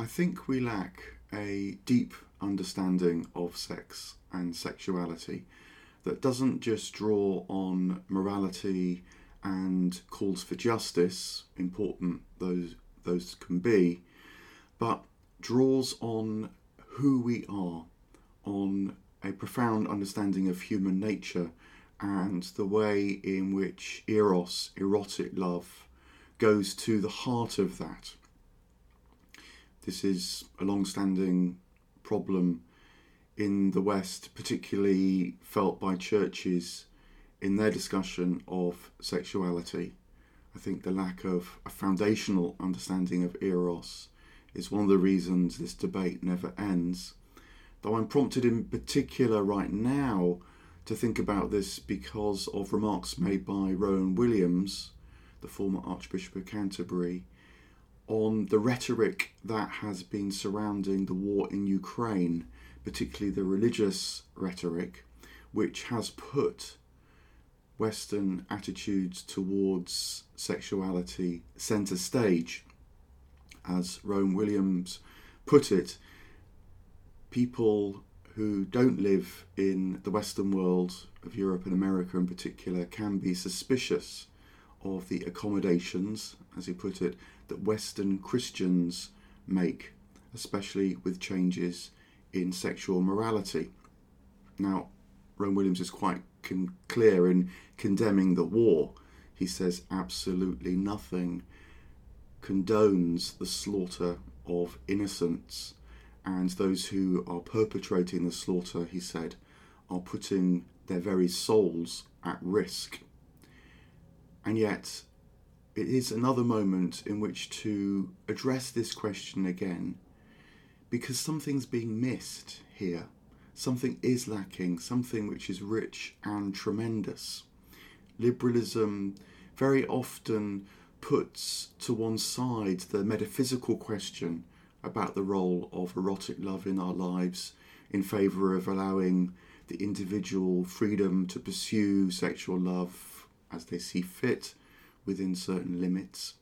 I think we lack a deep understanding of sex and sexuality that doesn't just draw on morality and calls for justice, important those those can be, but draws on who we are, on a profound understanding of human nature and the way in which eros, erotic love, goes to the heart of that. This is a long standing problem in the West, particularly felt by churches in their discussion of sexuality. I think the lack of a foundational understanding of Eros is one of the reasons this debate never ends. Though I'm prompted in particular right now to think about this because of remarks made by Rowan Williams, the former Archbishop of Canterbury, on the rhetoric that has been surrounding the war in Ukraine, particularly the religious rhetoric, which has put Western attitudes towards sexuality centre stage. As Rowan Williams put it, people who don't live in the Western world of Europe and America in particular can be suspicious of the accommodations, as he put it, that Western Christians make, especially with changes in sexual morality. Now, Rowan Williams is quite con- clear in condemning the war. He says absolutely nothing condones the slaughter of innocents and those who are perpetrating the slaughter, he said, are putting their very souls at risk. And yet, it is another moment in which to address this question again, because something's being missed here. Something is lacking, something which is rich and tremendous. Liberalism very often puts to one side the metaphysical question about the role of erotic love in our lives in favour of allowing the individual freedom to pursue sexual love as they see fit within certain limits.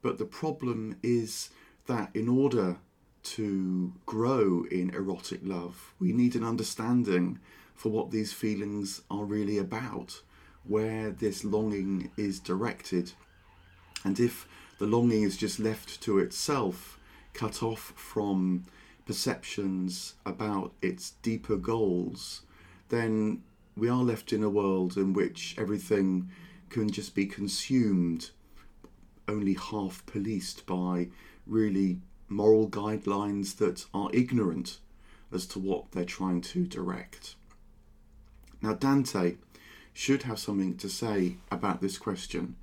But the problem is that in order to grow in erotic love, we need an understanding for what these feelings are really about, where this longing is directed. And if the longing is just left to itself, cut off from perceptions about its deeper goals, then we are left in a world in which everything can just be consumed, only half policed by really moral guidelines that are ignorant as to what they're trying to direct. Now, Dante should have something to say about this question.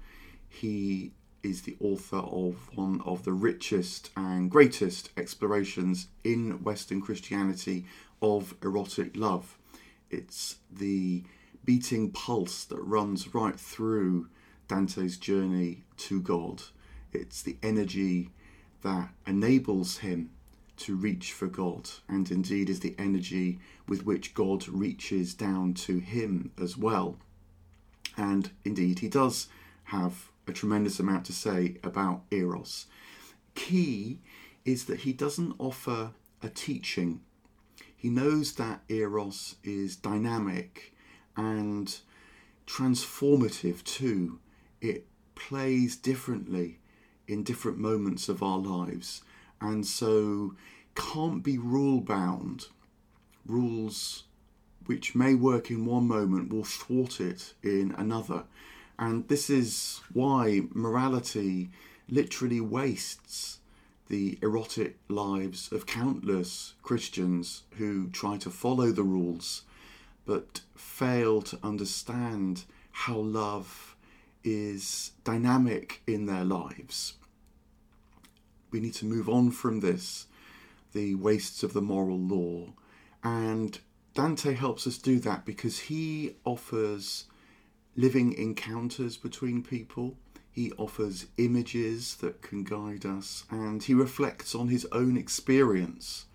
He is the author of one of the richest and greatest explorations in Western Christianity of erotic love. It's the beating pulse that runs right through Dante's journey to God. It's the energy that enables him to reach for God, and indeed is the energy with which God reaches down to him as well. And indeed, he does have a tremendous amount to say about Eros. Key is that he doesn't offer a teaching. He knows that Eros is dynamic and transformative too. It plays differently in different moments of our lives and so can't be rule bound. Rules which may work in one moment will thwart it in another. And this is why morality literally wastes the erotic lives of countless Christians who try to follow the rules but fail to understand how love is dynamic in their lives. We need to move on from this, the wastes of the moral law, and Dante helps us do that because he offers living encounters between people. He offers images that can guide us and he reflects on his own experience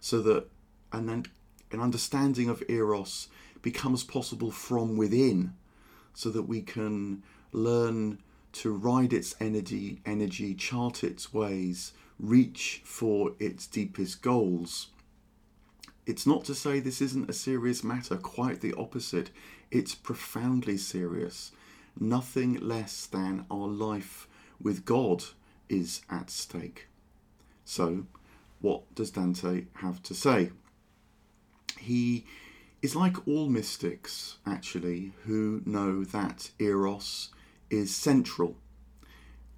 so that an, an understanding of Eros becomes possible from within so that we can learn to ride its energy, energy, chart its ways reach for its deepest goals. It's not to say this isn't a serious matter, quite the opposite. It's profoundly serious. Nothing less than our life with God is at stake. So, what does Dante have to say? He is like all mystics, actually, who know that Eros is central.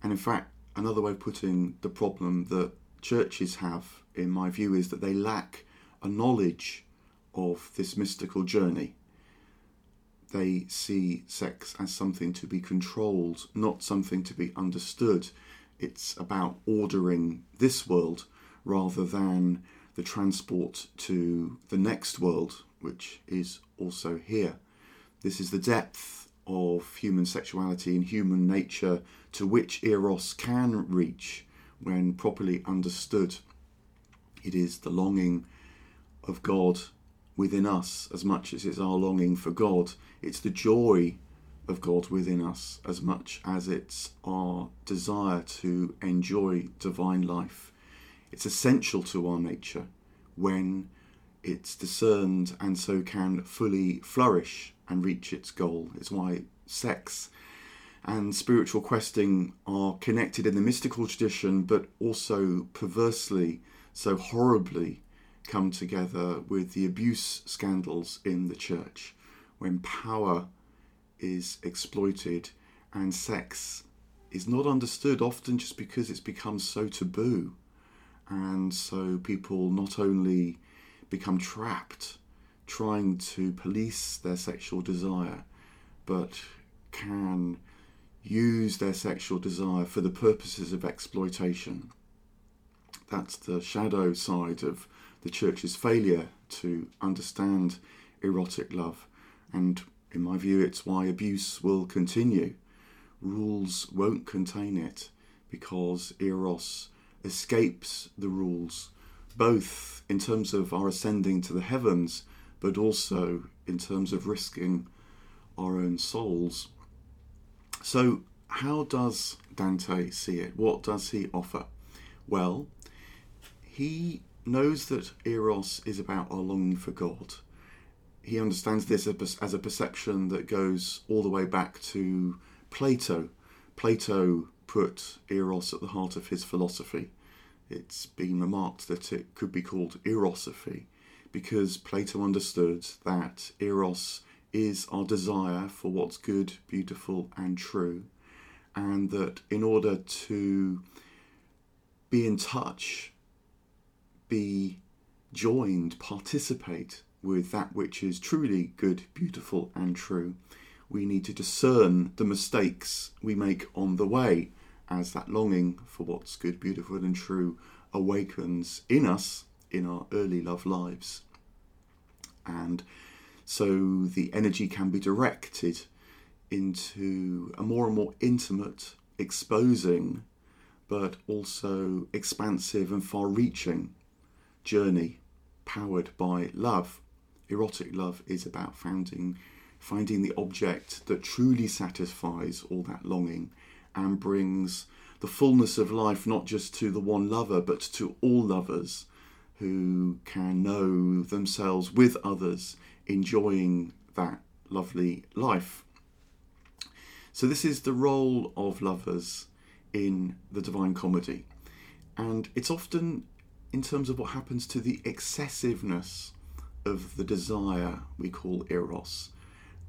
And in fact, another way of putting the problem that churches have, in my view, is that they lack a knowledge of this mystical journey. They see sex as something to be controlled, not something to be understood. It's about ordering this world rather than the transport to the next world, which is also here. This is the depth of human sexuality and human nature to which Eros can reach when properly understood. It is the longing of God within us as much as it's our longing for God. It's the joy of God within us as much as it's our desire to enjoy divine life. It's essential to our nature when it's discerned and so can fully flourish and reach its goal. It's why sex and spiritual questing are connected in the mystical tradition, but also perversely, so horribly, come together with the abuse scandals in the church when power is exploited and sex is not understood, often just because it's become so taboo. And so people not only become trapped trying to police their sexual desire, but can use their sexual desire for the purposes of exploitation. That's the shadow side of the church's failure to understand erotic love. And in my view, it's why abuse will continue. Rules won't contain it because Eros escapes the rules, both in terms of our ascending to the heavens, but also in terms of risking our own souls. So, how does Dante see it? What does he offer? Well, he knows that Eros is about our longing for God. He understands this as a perception that goes all the way back to Plato. Plato put Eros at the heart of his philosophy. It's been remarked that it could be called Erosophy because Plato understood that Eros is our desire for what's good, beautiful, and true, and that in order to be in touch, be joined, participate with that which is truly good, beautiful, and true, we need to discern the mistakes we make on the way as that longing for what's good, beautiful, and true awakens in us in our early love lives. And so the energy can be directed into a more and more intimate, exposing, but also expansive and far reaching journey powered by love. Erotic love is about finding, finding the object that truly satisfies all that longing and brings the fullness of life not just to the one lover but to all lovers who can know themselves with others enjoying that lovely life. So, this is the role of lovers in the Divine Comedy, and it's often in terms of what happens to the excessiveness of the desire we call Eros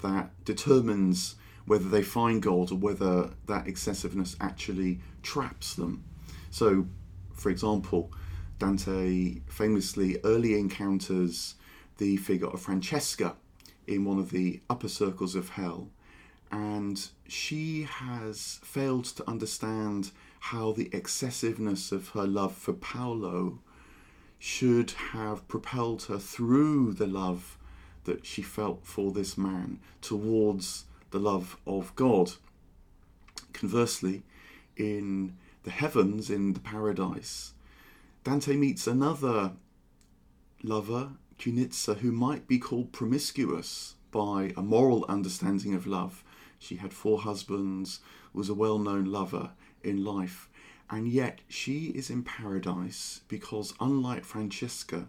that determines whether they find gold or whether that excessiveness actually traps them. So, for example, Dante famously early encounters the figure of Francesca in one of the upper circles of hell, and she has failed to understand how the excessiveness of her love for Paolo should have propelled her through the love that she felt for this man towards the love of God. Conversely, in the heavens, in the paradise, Dante meets another lover, Cunizza, who might be called promiscuous by a moral understanding of love. She had four husbands, was a well known lover in life, And yet she is in paradise because, unlike Francesca,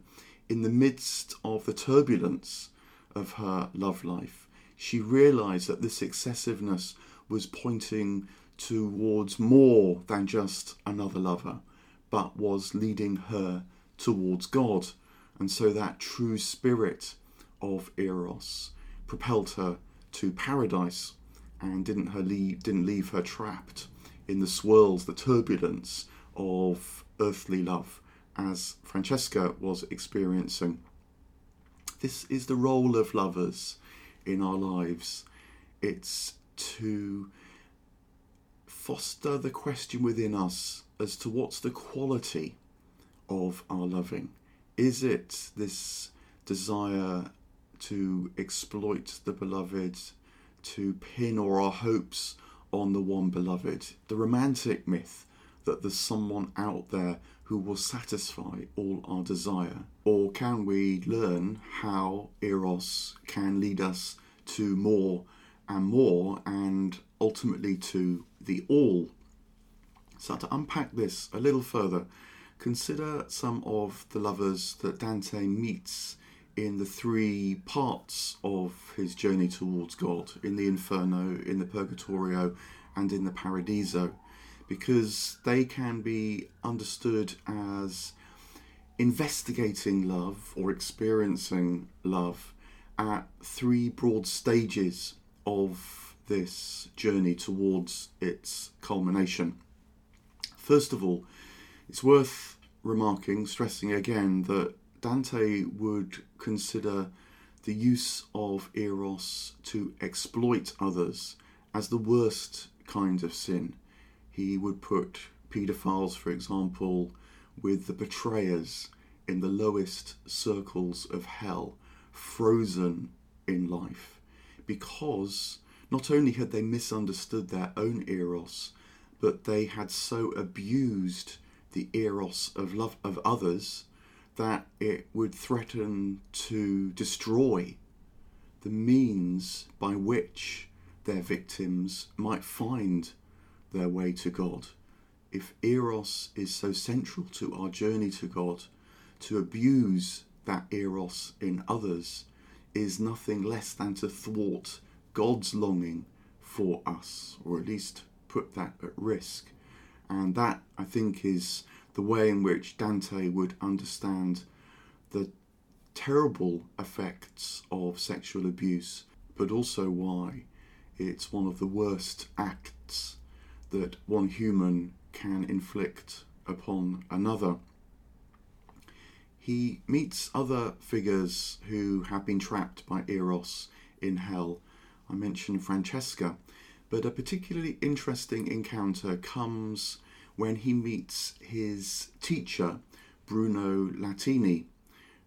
in the midst of the turbulence of her love life, she realized that this excessiveness was pointing towards more than just another lover, but was leading her towards God. And so that true spirit of Eros propelled her to paradise and didn't her leave didn't leave her trapped in the swirls, the turbulence of earthly love as Francesca was experiencing. This is the role of lovers in our lives. It's to foster the question within us as to what's the quality of our loving. Is it this desire to exploit the beloved, to pin all our hopes on the one beloved, the romantic myth that there's someone out there who will satisfy all our desire? Or can we learn how Eros can lead us to more and more and ultimately to the all? So, to unpack this a little further, consider some of the lovers that Dante meets in the three parts of his journey towards God in the Inferno, in the Purgatorio, and in the Paradiso, because they can be understood as investigating love or experiencing love at three broad stages of this journey towards its culmination. First of all, it's worth remarking, stressing again, that Dante would consider the use of eros to exploit others as the worst kind of sin. He would put paedophiles, for example, with the betrayers in the lowest circles of hell, frozen in life, because not only had they misunderstood their own eros, but they had so abused the eros of love of others that it would threaten to destroy the means by which their victims might find their way to God. If Eros is so central to our journey to God, to abuse that Eros in others is nothing less than to thwart God's longing for us, or at least put that at risk. And that, I think, is the way in which Dante would understand the terrible effects of sexual abuse, but also why it's one of the worst acts that one human can inflict upon another. He meets other figures who have been trapped by Eros in hell. I mentioned Francesca, but a particularly interesting encounter comes when he meets his teacher, Bruno Latini.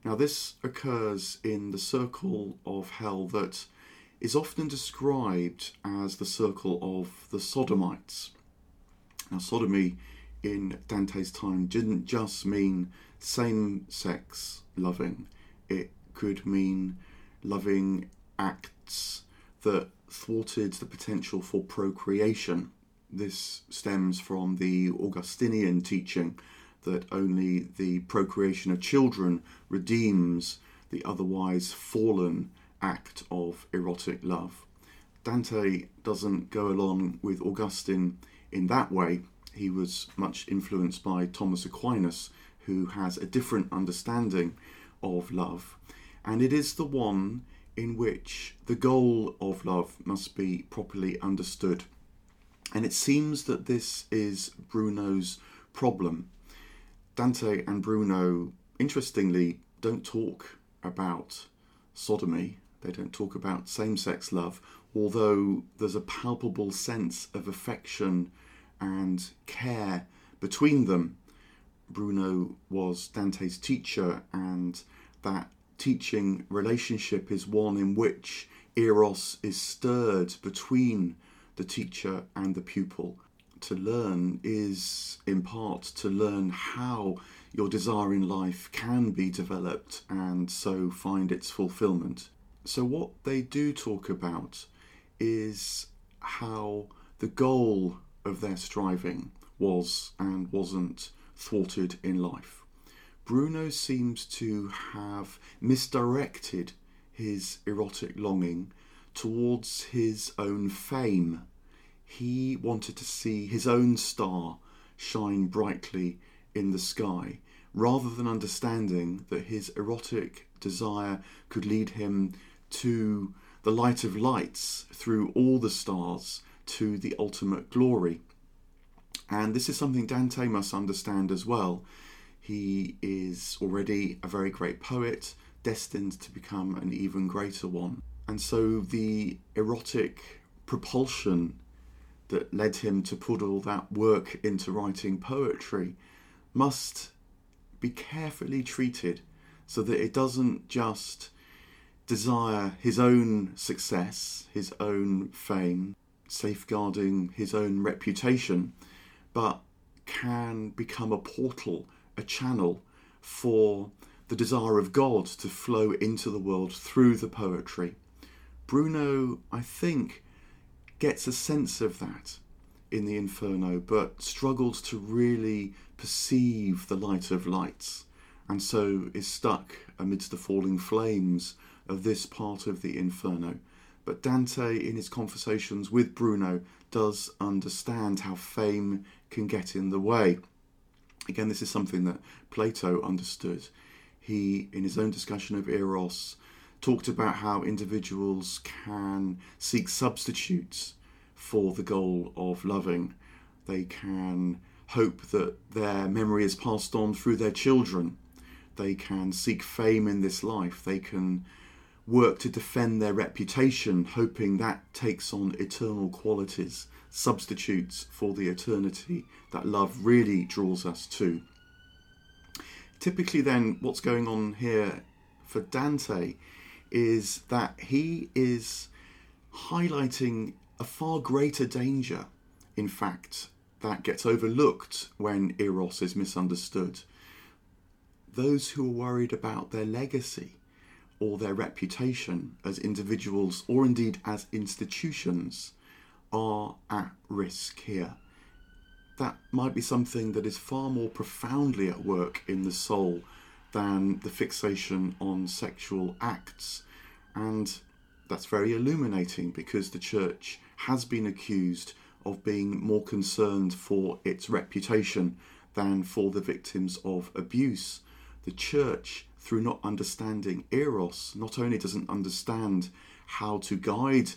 Now, this occurs in the circle of hell that is often described as the circle of the sodomites. Now, sodomy in Dante's time didn't just mean same sex loving, it could mean loving acts that thwarted the potential for procreation this stems from the Augustinian teaching that only the procreation of children redeems the otherwise fallen act of erotic love. Dante doesn't go along with Augustine in that way. He was much influenced by Thomas Aquinas, who has a different understanding of love. And it is the one in which the goal of love must be properly understood. And it seems that this is Bruno's problem. Dante and Bruno, interestingly, don't talk about sodomy, they don't talk about same sex love, although there's a palpable sense of affection and care between them. Bruno was Dante's teacher, and that teaching relationship is one in which Eros is stirred between the teacher and the pupil. To learn is, in part, to learn how your desire in life can be developed and so find its fulfillment. So, what they do talk about is how the goal of their striving, was and wasn't thwarted in life. Bruno seems to have misdirected his erotic longing towards his own fame. He wanted to see his own star shine brightly in the sky, rather than understanding that his erotic desire could lead him to the light of lights through all the stars to the ultimate glory. And this is something Dante must understand as well. He is already a very great poet, destined to become an even greater one. And so the erotic propulsion that led him to put all that work into writing poetry must be carefully treated so that it doesn't just desire his own success, his own fame, safeguarding his own reputation, but can become a portal, a channel for the desire of God to flow into the world through the poetry. Bruno, I think, gets a sense of that in the Inferno, but struggles to really perceive the light of lights, and so is stuck amidst the falling flames of this part of the Inferno. But Dante, in his conversations with Bruno, does understand how fame can get in the way. Again, this is something that Plato understood. He, in his own discussion of Eros, talked about how individuals can seek substitutes for the goal of loving. They can hope that their memory is passed on through their children. They can seek fame in this life. They can work to defend their reputation, hoping that takes on eternal qualities, substitutes for the eternity that love really draws us to. Typically, then, what's going on here for Dante is that he is highlighting a far greater danger, in fact, that gets overlooked when Eros is misunderstood. Those who are worried about their legacy or their reputation as individuals or indeed as institutions are at risk here. That might be something that is far more profoundly at work in the soul than the fixation on sexual acts. And that's very illuminating because the church has been accused of being more concerned for its reputation than for the victims of abuse. The church through not understanding Eros, not only doesn't understand how to guide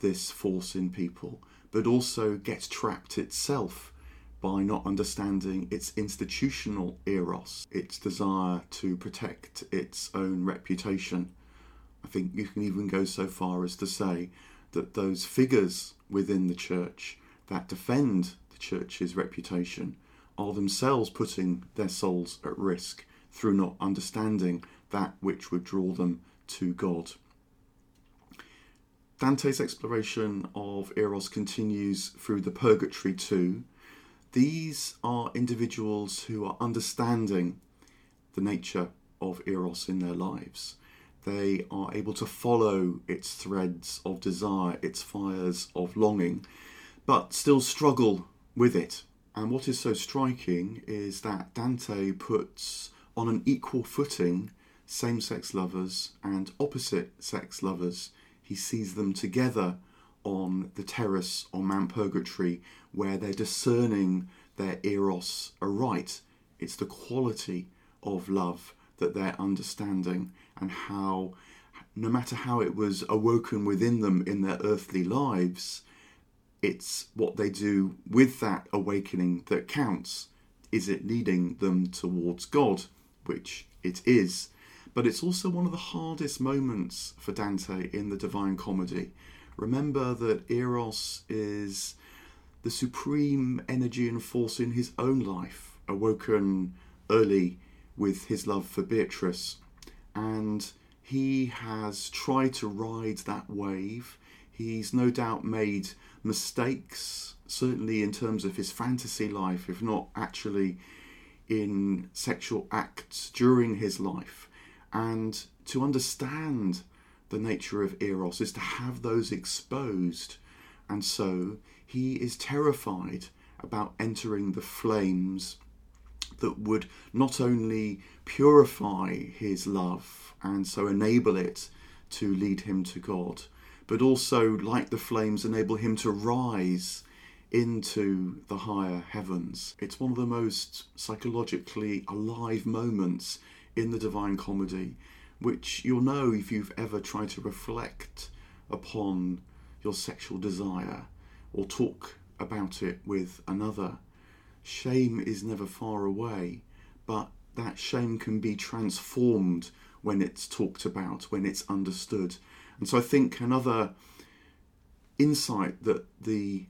this force in people, but also gets trapped itself by not understanding its institutional Eros, its desire to protect its own reputation. I think you can even go so far as to say that those figures within the church that defend the church's reputation are themselves putting their souls at risk through not understanding that which would draw them to God. Dante's exploration of Eros continues through the Purgatory too. These are individuals who are understanding the nature of Eros in their lives. They are able to follow its threads of desire, its fires of longing, but still struggle with it. And what is so striking is that Dante puts on an equal footing same sex lovers and opposite sex lovers. He sees them together on the terrace on Mount Purgatory where they're discerning their eros aright. It's the quality of love that they're understanding and how, no matter how it was awoken within them in their earthly lives, it's what they do with that awakening that counts. Is it leading them towards God? which it is, but it's also one of the hardest moments for Dante in the Divine Comedy. Remember that Eros is the supreme energy and force in his own life, awoken early with his love for Beatrice, and he has tried to ride that wave. He's no doubt made mistakes, certainly in terms of his fantasy life, if not actually in sexual acts during his life. And to understand the nature of Eros is to have those exposed. And so he is terrified about entering the flames that would not only purify his love and so enable it to lead him to God, but also, like the flames, enable him to rise into the higher heavens. It's one of the most psychologically alive moments in the Divine Comedy, which you'll know if you've ever tried to reflect upon your sexual desire or talk about it with another. Shame is never far away, but that shame can be transformed when it's talked about, when it's understood. And so I think another insight that the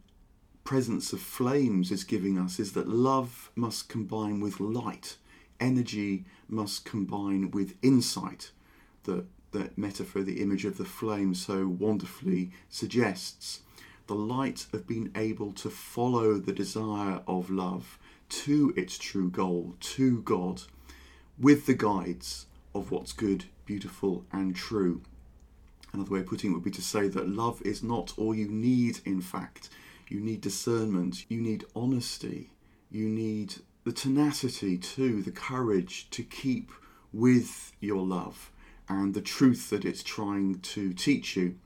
presence of flames is giving us is that love must combine with light, energy must combine with insight. That that metaphor, the image of the flame, so wonderfully suggests the light of being able to follow the desire of love to its true goal, to God, with the guides of what's good, beautiful, and true. Another way of putting it would be to say that love is not all you need, in fact. You need discernment, you need honesty, you need the tenacity too, the courage to keep with your love and the truth that it's trying to teach you.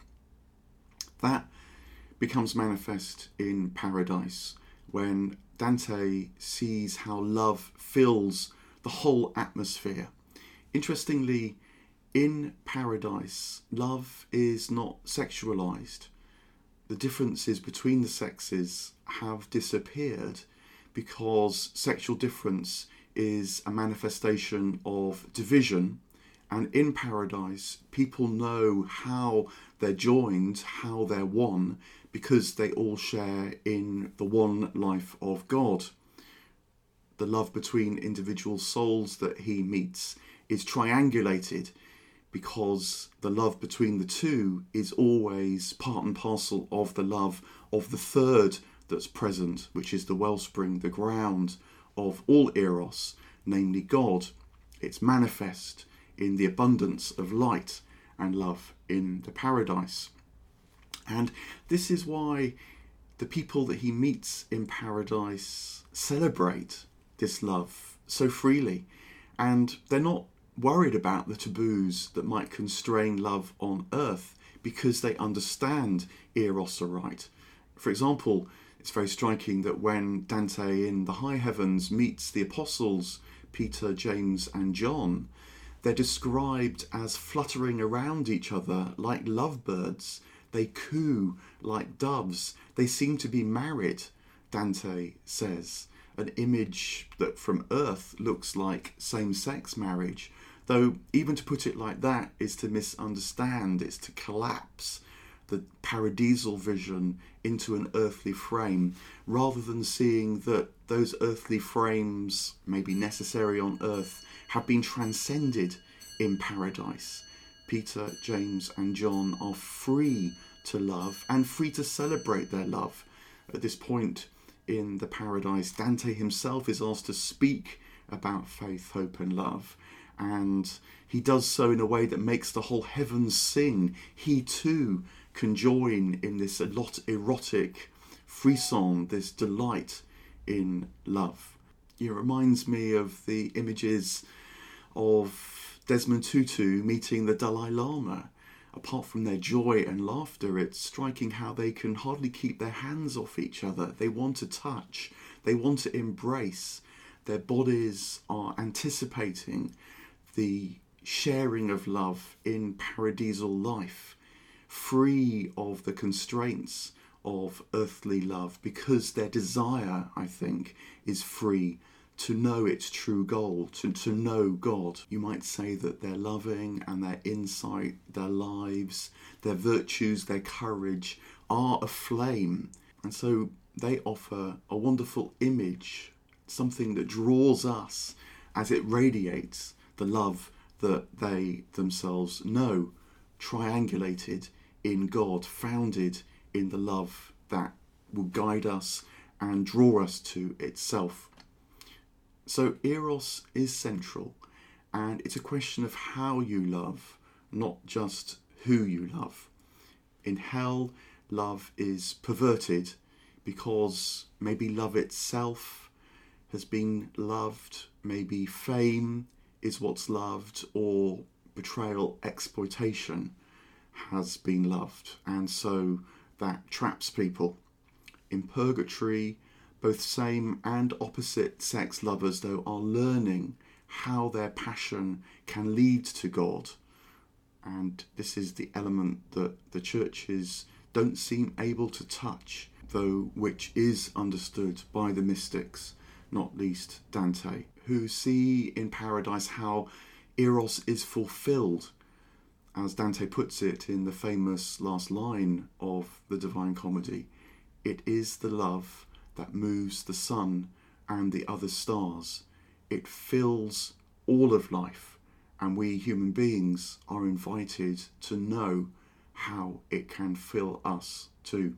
That becomes manifest in paradise when Dante sees how love fills the whole atmosphere. Interestingly, in paradise, love is not sexualized. The differences between the sexes have disappeared because sexual difference is a manifestation of division and in paradise, people know how they're joined, how they're one, because they all share in the one life of God. The love between individual souls that he meets is triangulated because the love between the two is always part and parcel of the love of the third that's present, which is the wellspring, the ground of all Eros, namely God. It's manifest in the abundance of light and love in the paradise. And this is why the people that he meets in paradise celebrate this love so freely. And they're not worried about the taboos that might constrain love on earth because they understand Eros aright. For example, it's very striking that when Dante in the high heavens meets the apostles, Peter, James, and John, they're described as fluttering around each other like lovebirds. They coo like doves. They seem to be married, Dante says. An image that from earth looks like same sex marriage. Though, even to put it like that is to misunderstand, it's to collapse the paradisal vision into an earthly frame rather than seeing that those earthly frames may be necessary on earth have been transcended in paradise. Peter, James, and John are free to love and free to celebrate their love. At this point in the paradise, Dante himself is asked to speak about faith, hope, and love. And he does so in a way that makes the whole heavens sing. He too can join in this a lot erotic frisson, this delight in love. It reminds me of the images of Desmond Tutu meeting the Dalai Lama. Apart from their joy and laughter, it's striking how they can hardly keep their hands off each other. They want to touch, they want to embrace. Their bodies are anticipating the sharing of love in paradisal life, free of the constraints of earthly love, because their desire, I think, is free to know its true goal, to, to know God. You might say that their loving and their insight, their lives, their virtues, their courage are a flame. And so they offer a wonderful image, something that draws us as it radiates the love that they themselves know, triangulated in God, founded in the love that will guide us and draw us to itself. So, Eros is central, and it's a question of how you love, not just who you love. In hell, love is perverted because maybe love itself has been loved, maybe fame is what's loved, or betrayal, exploitation has been loved. And so that traps people. In purgatory, both same and opposite sex lovers, though, are learning how their passion can lead to God. And this is the element that the churches don't seem able to touch, though which is understood by the mystics, not least Dante, who see in paradise how Eros is fulfilled, as Dante puts it in the famous last line of the Divine Comedy. It is the love that moves the sun and the other stars. It fills all of life, and we human beings are invited to know how it can fill us too.